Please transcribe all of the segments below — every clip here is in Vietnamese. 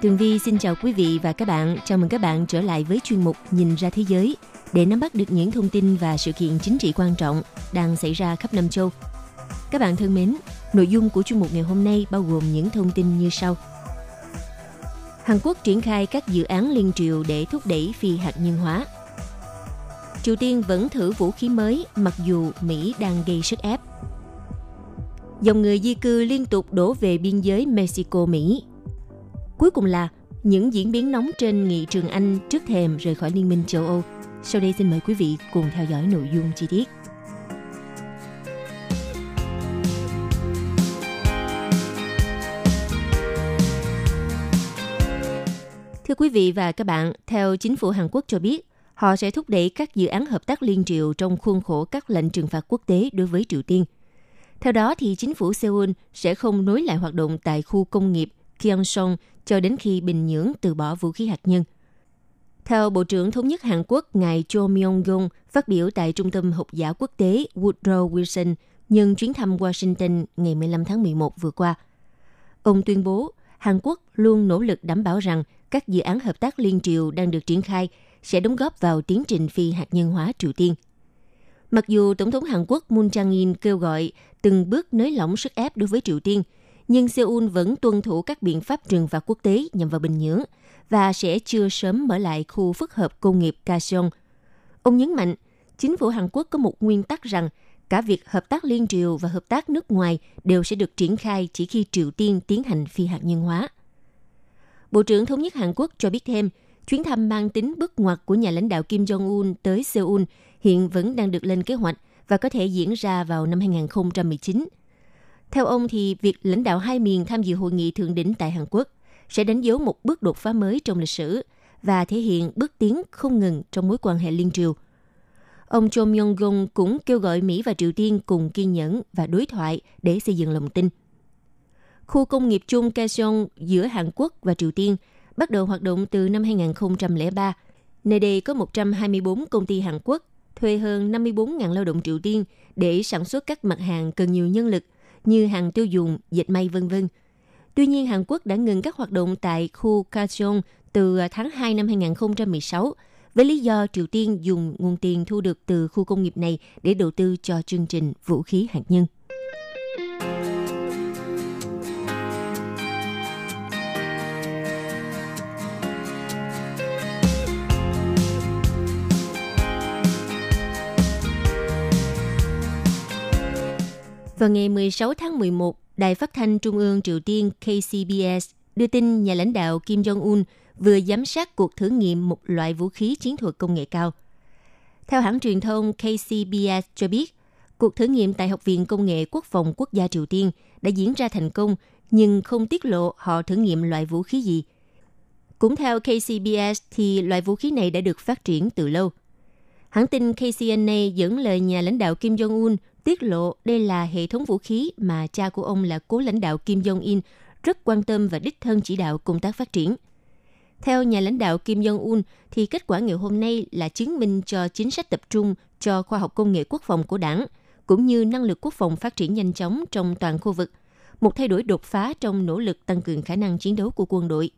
Tường Vi xin chào quý vị và các bạn. Chào mừng các bạn trở lại với chuyên mục Nhìn ra thế giới để nắm bắt được những thông tin và sự kiện chính trị quan trọng đang xảy ra khắp năm châu. Các bạn thân mến, nội dung của chuyên mục ngày hôm nay bao gồm những thông tin như sau. Hàn Quốc triển khai các dự án liên triều để thúc đẩy phi hạt nhân hóa. Triều Tiên vẫn thử vũ khí mới mặc dù Mỹ đang gây sức ép. Dòng người di cư liên tục đổ về biên giới Mexico-Mỹ Cuối cùng là những diễn biến nóng trên nghị trường Anh trước thềm rời khỏi Liên minh châu Âu. Sau đây xin mời quý vị cùng theo dõi nội dung chi tiết. Thưa quý vị và các bạn, theo chính phủ Hàn Quốc cho biết, họ sẽ thúc đẩy các dự án hợp tác liên triều trong khuôn khổ các lệnh trừng phạt quốc tế đối với Triều Tiên. Theo đó, thì chính phủ Seoul sẽ không nối lại hoạt động tại khu công nghiệp Gyeongsong cho đến khi Bình Nhưỡng từ bỏ vũ khí hạt nhân. Theo Bộ trưởng Thống nhất Hàn Quốc, ngài Cho Myung-gung phát biểu tại Trung tâm Học giả Quốc tế Woodrow Wilson nhân chuyến thăm Washington ngày 15 tháng 11 vừa qua. Ông tuyên bố Hàn Quốc luôn nỗ lực đảm bảo rằng các dự án hợp tác liên triều đang được triển khai sẽ đóng góp vào tiến trình phi hạt nhân hóa Triều Tiên. Mặc dù Tổng thống Hàn Quốc Moon Jae-in kêu gọi từng bước nới lỏng sức ép đối với Triều Tiên – nhưng Seoul vẫn tuân thủ các biện pháp trừng phạt quốc tế nhằm vào Bình Nhưỡng và sẽ chưa sớm mở lại khu phức hợp công nghiệp Kaesong. Ông nhấn mạnh, chính phủ Hàn Quốc có một nguyên tắc rằng cả việc hợp tác liên triều và hợp tác nước ngoài đều sẽ được triển khai chỉ khi Triều Tiên tiến hành phi hạt nhân hóa. Bộ trưởng Thống nhất Hàn Quốc cho biết thêm, chuyến thăm mang tính bước ngoặt của nhà lãnh đạo Kim Jong-un tới Seoul hiện vẫn đang được lên kế hoạch và có thể diễn ra vào năm 2019 theo ông thì việc lãnh đạo hai miền tham dự hội nghị thượng đỉnh tại Hàn Quốc sẽ đánh dấu một bước đột phá mới trong lịch sử và thể hiện bước tiến không ngừng trong mối quan hệ liên triều. Ông Cho Myung-gung cũng kêu gọi Mỹ và Triều Tiên cùng kiên nhẫn và đối thoại để xây dựng lòng tin. Khu công nghiệp chung Kaesong giữa Hàn Quốc và Triều Tiên bắt đầu hoạt động từ năm 2003. Nơi đây có 124 công ty Hàn Quốc, thuê hơn 54.000 lao động Triều Tiên để sản xuất các mặt hàng cần nhiều nhân lực – như hàng tiêu dùng, dệt may vân vân. Tuy nhiên, Hàn Quốc đã ngừng các hoạt động tại khu Kaesong từ à, tháng 2 năm 2016 với lý do Triều Tiên dùng nguồn tiền thu được từ khu công nghiệp này để đầu tư cho chương trình vũ khí hạt nhân. Vào ngày 16 tháng 11, Đài phát thanh Trung ương Triều Tiên KCBS đưa tin nhà lãnh đạo Kim Jong-un vừa giám sát cuộc thử nghiệm một loại vũ khí chiến thuật công nghệ cao. Theo hãng truyền thông KCBS cho biết, cuộc thử nghiệm tại Học viện Công nghệ Quốc phòng Quốc gia Triều Tiên đã diễn ra thành công nhưng không tiết lộ họ thử nghiệm loại vũ khí gì. Cũng theo KCBS thì loại vũ khí này đã được phát triển từ lâu. Hãng tin KCNA dẫn lời nhà lãnh đạo Kim Jong-un tiết lộ đây là hệ thống vũ khí mà cha của ông là cố lãnh đạo Kim Jong-un rất quan tâm và đích thân chỉ đạo công tác phát triển. Theo nhà lãnh đạo Kim Jong-un, thì kết quả ngày hôm nay là chứng minh cho chính sách tập trung cho khoa học công nghệ quốc phòng của đảng, cũng như năng lực quốc phòng phát triển nhanh chóng trong toàn khu vực, một thay đổi đột phá trong nỗ lực tăng cường khả năng chiến đấu của quân đội.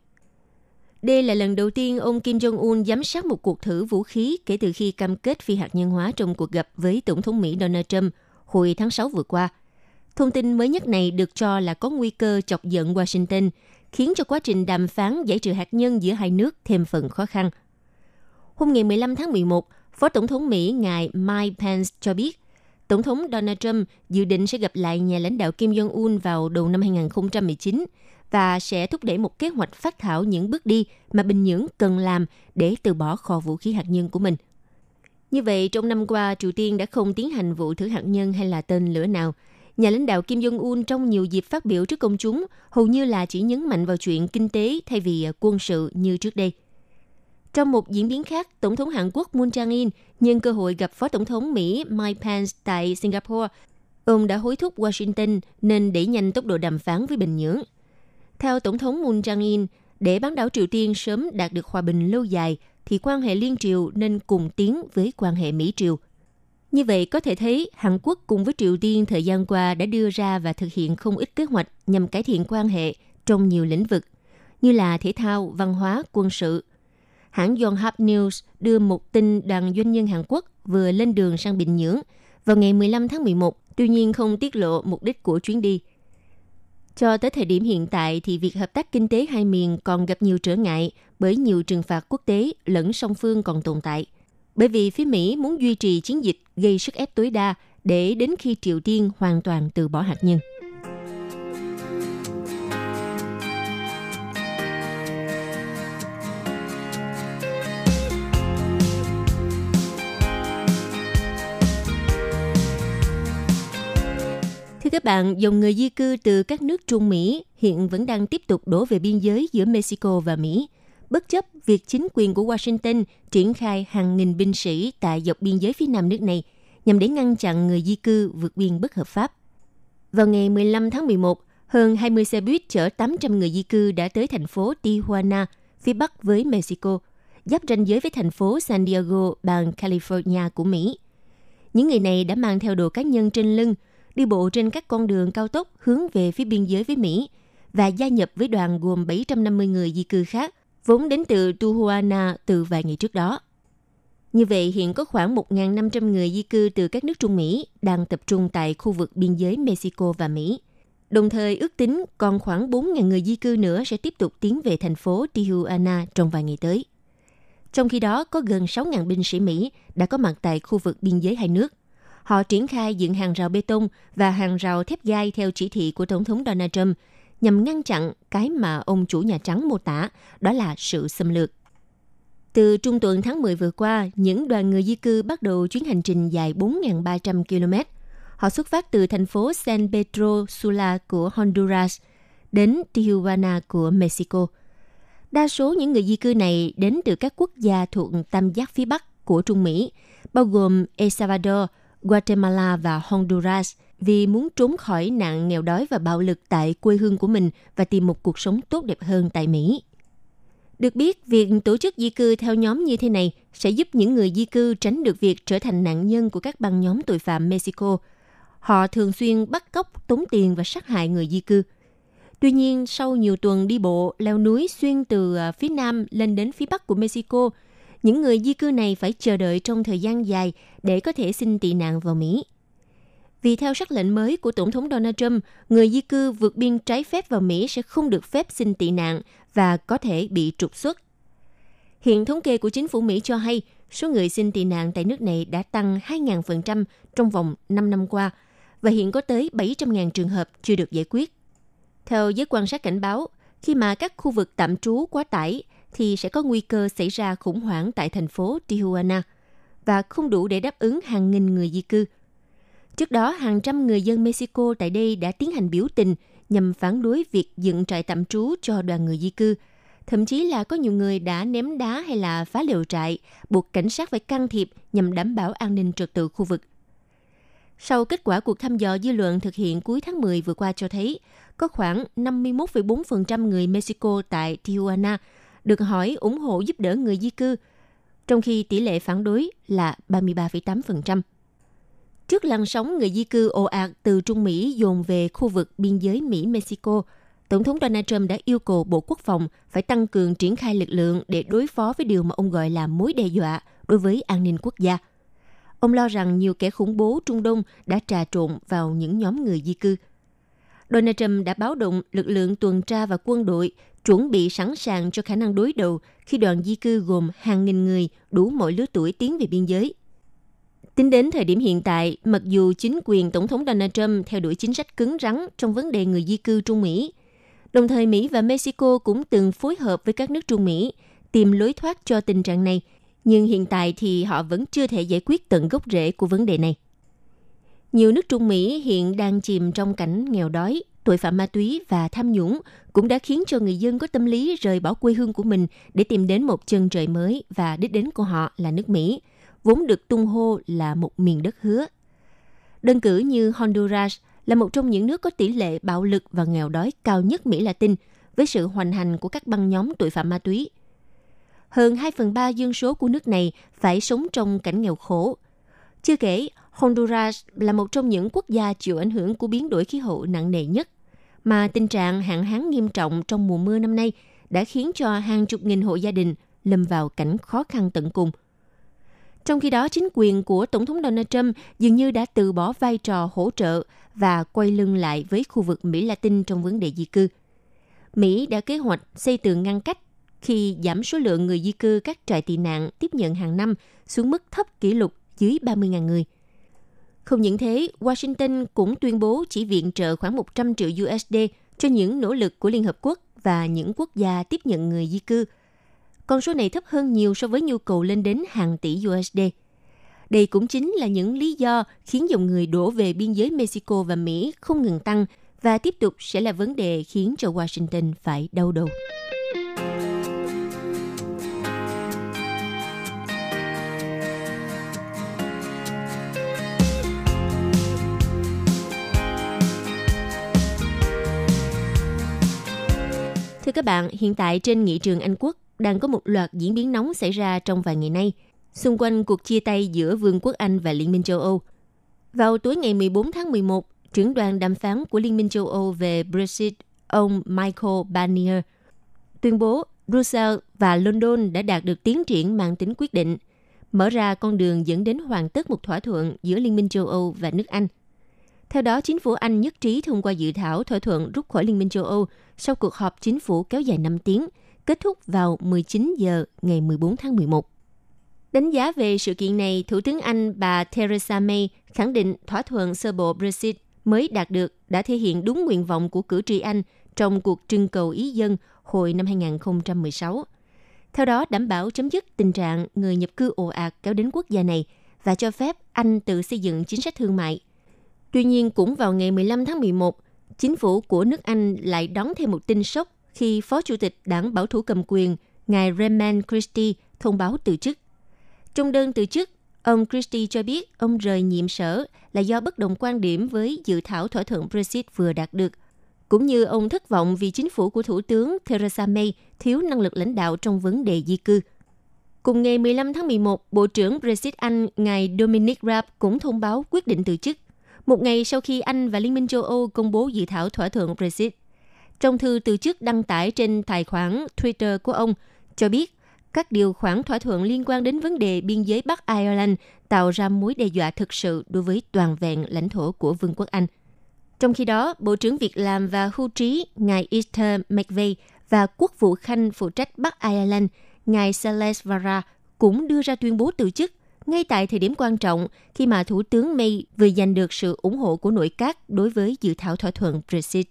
Đây là lần đầu tiên ông Kim Jong-un giám sát một cuộc thử vũ khí kể từ khi cam kết phi hạt nhân hóa trong cuộc gặp với Tổng thống Mỹ Donald Trump – hồi tháng 6 vừa qua. Thông tin mới nhất này được cho là có nguy cơ chọc giận Washington, khiến cho quá trình đàm phán giải trừ hạt nhân giữa hai nước thêm phần khó khăn. Hôm ngày 15 tháng 11, Phó Tổng thống Mỹ ngài Mike Pence cho biết, Tổng thống Donald Trump dự định sẽ gặp lại nhà lãnh đạo Kim Jong-un vào đầu năm 2019 và sẽ thúc đẩy một kế hoạch phát thảo những bước đi mà Bình Nhưỡng cần làm để từ bỏ kho vũ khí hạt nhân của mình – như vậy, trong năm qua, Triều Tiên đã không tiến hành vụ thử hạt nhân hay là tên lửa nào. Nhà lãnh đạo Kim Jong-un trong nhiều dịp phát biểu trước công chúng hầu như là chỉ nhấn mạnh vào chuyện kinh tế thay vì à, quân sự như trước đây. Trong một diễn biến khác, Tổng thống Hàn Quốc Moon Jae-in nhân cơ hội gặp Phó Tổng thống Mỹ Mike Pence tại Singapore, ông đã hối thúc Washington nên đẩy nhanh tốc độ đàm phán với Bình Nhưỡng. Theo Tổng thống Moon Jae-in, để bán đảo Triều Tiên sớm đạt được hòa bình lâu dài, thì quan hệ liên triều nên cùng tiến với quan hệ Mỹ-Triều. Như vậy có thể thấy Hàn Quốc cùng với Triều Tiên thời gian qua đã đưa ra và thực hiện không ít kế hoạch nhằm cải thiện quan hệ trong nhiều lĩnh vực, như là thể thao, văn hóa, quân sự. Hãng Yonhap News đưa một tin đoàn doanh nhân Hàn Quốc vừa lên đường sang Bình Nhưỡng vào ngày 15 tháng 11, tuy nhiên không tiết lộ mục đích của chuyến đi. Cho tới thời điểm hiện tại thì việc hợp tác kinh tế hai miền còn gặp nhiều trở ngại bởi nhiều trừng phạt quốc tế lẫn song phương còn tồn tại. Bởi vì phía Mỹ muốn duy trì chiến dịch gây sức ép tối đa để đến khi Triều Tiên hoàn toàn từ bỏ hạt nhân. Thưa các bạn, dòng người di cư từ các nước Trung Mỹ hiện vẫn đang tiếp tục đổ về biên giới giữa Mexico và Mỹ, bất chấp việc chính quyền của Washington triển khai hàng nghìn binh sĩ tại dọc biên giới phía nam nước này nhằm để ngăn chặn người di cư vượt biên bất hợp pháp. Vào ngày 15 tháng 11, hơn 20 xe buýt chở 800 người di cư đã tới thành phố Tijuana, phía bắc với Mexico, giáp ranh giới với thành phố San Diego, bang California của Mỹ. Những người này đã mang theo đồ cá nhân trên lưng – đi bộ trên các con đường cao tốc hướng về phía biên giới với Mỹ và gia nhập với đoàn gồm 750 người di cư khác, vốn đến từ Tijuana từ vài ngày trước đó. Như vậy, hiện có khoảng 1.500 người di cư từ các nước Trung Mỹ đang tập trung tại khu vực biên giới Mexico và Mỹ. Đồng thời ước tính còn khoảng 4.000 người di cư nữa sẽ tiếp tục tiến về thành phố Tijuana trong vài ngày tới. Trong khi đó, có gần 6.000 binh sĩ Mỹ đã có mặt tại khu vực biên giới hai nước. Họ triển khai dựng hàng rào bê tông và hàng rào thép gai theo chỉ thị của Tổng thống Donald Trump nhằm ngăn chặn cái mà ông chủ Nhà Trắng mô tả, đó là sự xâm lược. Từ trung tuần tháng 10 vừa qua, những đoàn người di cư bắt đầu chuyến hành trình dài 4.300 km. Họ xuất phát từ thành phố San Pedro Sula của Honduras đến Tijuana của Mexico. Đa số những người di cư này đến từ các quốc gia thuộc tam giác phía Bắc của Trung Mỹ, bao gồm El Salvador, Guatemala và Honduras vì muốn trốn khỏi nạn nghèo đói và bạo lực tại quê hương của mình và tìm một cuộc sống tốt đẹp hơn tại Mỹ. Được biết, việc tổ chức di cư theo nhóm như thế này sẽ giúp những người di cư tránh được việc trở thành nạn nhân của các băng nhóm tội phạm Mexico. Họ thường xuyên bắt cóc, tống tiền và sát hại người di cư. Tuy nhiên, sau nhiều tuần đi bộ, leo núi xuyên từ à, phía nam lên đến phía bắc của Mexico – những người di cư này phải chờ đợi trong thời gian dài để có thể xin tị nạn vào Mỹ. Vì theo sắc lệnh mới của Tổng thống Donald Trump, người di cư vượt biên trái phép vào Mỹ sẽ không được phép xin tị nạn và có thể bị trục xuất. Hiện thống kê của chính phủ Mỹ cho hay số người xin tị nạn tại nước này đã tăng 2.000% trong vòng 5 năm qua và hiện có tới 700.000 trường hợp chưa được giải quyết. Theo giới quan sát cảnh báo, khi mà các khu vực tạm trú quá tải thì sẽ có nguy cơ xảy ra khủng hoảng tại thành phố Tijuana và không đủ để đáp ứng hàng nghìn người di cư. Trước đó, hàng trăm người dân Mexico tại đây đã tiến hành biểu tình nhằm phản đối việc dựng trại tạm trú cho đoàn người di cư. Thậm chí là có nhiều người đã ném đá hay là phá lều trại, buộc cảnh sát phải can thiệp nhằm đảm bảo an ninh trật tự khu vực. Sau kết quả cuộc thăm dò dư luận thực hiện cuối tháng 10 vừa qua cho thấy, có khoảng 51,4% người Mexico tại Tijuana được hỏi ủng hộ giúp đỡ người di cư, trong khi tỷ lệ phản đối là 33,8%. Trước làn sóng người di cư ồ ạt từ Trung Mỹ dồn về khu vực biên giới Mỹ-Mexico, Tổng thống Donald Trump đã yêu cầu Bộ Quốc phòng phải tăng cường triển khai lực lượng để đối phó với điều mà ông gọi là mối đe dọa đối với an ninh quốc gia. Ông lo rằng nhiều kẻ khủng bố Trung Đông đã trà trộn vào những nhóm người di cư. Donald Trump đã báo động lực lượng tuần tra và quân đội chuẩn bị sẵn sàng cho khả năng đối đầu khi đoàn di cư gồm hàng nghìn người đủ mọi lứa tuổi tiến về biên giới. Tính đến thời điểm hiện tại, mặc dù chính quyền Tổng thống Donald Trump theo đuổi chính sách cứng rắn trong vấn đề người di cư Trung Mỹ, đồng thời Mỹ và Mexico cũng từng phối hợp với các nước Trung Mỹ tìm lối thoát cho tình trạng này, nhưng hiện tại thì họ vẫn chưa thể giải quyết tận gốc rễ của vấn đề này. Nhiều nước Trung Mỹ hiện đang chìm trong cảnh nghèo đói, tội phạm ma túy và tham nhũng cũng đã khiến cho người dân có tâm lý rời bỏ quê hương của mình để tìm đến một chân trời mới và đích đến của họ là nước Mỹ, vốn được tung hô là một miền đất hứa. Đơn cử như Honduras là một trong những nước có tỷ lệ bạo lực và nghèo đói cao nhất Mỹ Latin với sự hoành hành của các băng nhóm tội phạm ma túy. Hơn 2 phần 3 dân số của nước này phải sống trong cảnh nghèo khổ. Chưa kể, Honduras là một trong những quốc gia chịu ảnh hưởng của biến đổi khí hậu nặng nề nhất, mà tình trạng hạn hán nghiêm trọng trong mùa mưa năm nay đã khiến cho hàng chục nghìn hộ gia đình lâm vào cảnh khó khăn tận cùng. Trong khi đó, chính quyền của Tổng thống Donald Trump dường như đã từ bỏ vai trò hỗ trợ và quay lưng lại với khu vực Mỹ Latin trong vấn đề di cư. Mỹ đã kế hoạch xây tường ngăn cách khi giảm số lượng người di cư các trại tị nạn tiếp nhận hàng năm xuống mức thấp kỷ lục dưới 30.000 người – không những thế, Washington cũng tuyên bố chỉ viện trợ khoảng 100 triệu USD cho những nỗ lực của Liên Hợp Quốc và những quốc gia tiếp nhận người di cư. Con số này thấp hơn nhiều so với nhu cầu lên đến hàng tỷ USD. Đây cũng chính là những lý do khiến dòng người đổ về biên giới Mexico và Mỹ không ngừng tăng và tiếp tục sẽ là vấn đề khiến cho Washington phải đau đầu. Thưa các bạn, hiện tại trên nghị trường Anh Quốc đang có một loạt diễn biến nóng xảy ra trong vài ngày nay, xung quanh cuộc chia tay giữa Vương quốc Anh và Liên minh châu Âu. Vào tối ngày 14 tháng 11, trưởng đoàn đàm phán của Liên minh châu Âu về Brexit, ông Michael Barnier, tuyên bố Brussels và London đã đạt được tiến triển mang tính quyết định, mở ra con đường dẫn đến hoàn tất một thỏa thuận giữa Liên minh châu Âu và nước Anh. Theo đó, chính phủ Anh nhất trí thông qua dự thảo thỏa thuận rút khỏi Liên minh châu Âu sau cuộc họp chính phủ kéo dài 5 tiếng, kết thúc vào 19 giờ ngày 14 tháng 11. Đánh giá về sự kiện này, Thủ tướng Anh bà Theresa May khẳng định thỏa thuận sơ bộ Brexit mới đạt được đã thể hiện đúng nguyện vọng của cử tri Anh trong cuộc trưng cầu ý dân hồi năm 2016. Theo đó, đảm bảo chấm dứt tình trạng người nhập cư ồ ạt kéo đến quốc gia này và cho phép Anh tự xây dựng chính sách thương mại. Tuy nhiên, cũng vào ngày 15 tháng 11, chính phủ của nước Anh lại đón thêm một tin sốc khi Phó Chủ tịch Đảng Bảo thủ cầm quyền, ngài Raymond Christie thông báo từ chức. Trong đơn từ chức, ông Christie cho biết ông rời nhiệm sở là do bất đồng quan điểm với dự thảo thỏa thuận Brexit vừa đạt được, cũng như ông thất vọng vì chính phủ của Thủ tướng Theresa May thiếu năng lực lãnh đạo trong vấn đề di cư. Cùng ngày 15 tháng 11, Bộ trưởng Brexit Anh, ngài Dominic Raab cũng thông báo quyết định từ chức một ngày sau khi Anh và Liên minh châu Âu công bố dự thảo thỏa thuận Brexit. Trong thư từ chức đăng tải trên tài khoản Twitter của ông, cho biết các điều khoản thỏa thuận liên quan đến vấn đề biên giới Bắc Ireland tạo ra mối đe dọa thực sự đối với toàn vẹn lãnh thổ của Vương quốc Anh. Trong khi đó, Bộ trưởng Việc làm và Hưu trí ngài Easter McVeigh và Quốc vụ Khanh phụ trách Bắc Ireland, ngài Celeste Vara cũng đưa ra tuyên bố từ chức ngay tại thời điểm quan trọng khi mà Thủ tướng May vừa giành được sự ủng hộ của nội các đối với dự thảo thỏa thuận Brexit.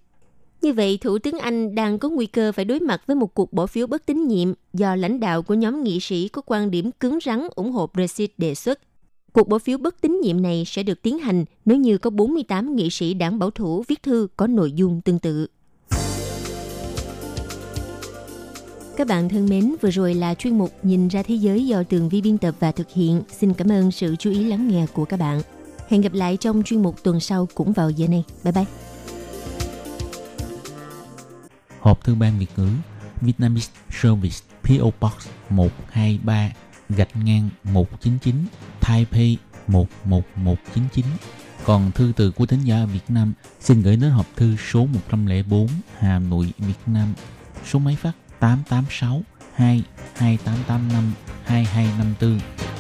Như vậy, Thủ tướng Anh đang có nguy cơ phải đối mặt với một cuộc bỏ phiếu bất tín nhiệm do lãnh đạo của nhóm nghị sĩ có quan điểm cứng rắn ủng hộ Brexit đề xuất. Cuộc bỏ phiếu bất tín nhiệm này sẽ được tiến hành nếu như có 48 nghị sĩ đảng bảo thủ viết thư có nội dung tương tự. Các bạn thân mến, vừa rồi là chuyên mục Nhìn ra thế giới do Tường Vi biên tập và thực hiện. Xin cảm ơn sự chú ý lắng nghe của các bạn. Hẹn gặp lại trong chuyên mục tuần sau cũng vào giờ này. Bye bye. Hộp thư ban Việt ngữ Vietnamese Service PO Box 123 gạch ngang 199 Taipei 11199 còn thư từ của thính giả Việt Nam xin gửi đến hộp thư số 104 Hà Nội Việt Nam số máy phát 886 2 2885 2254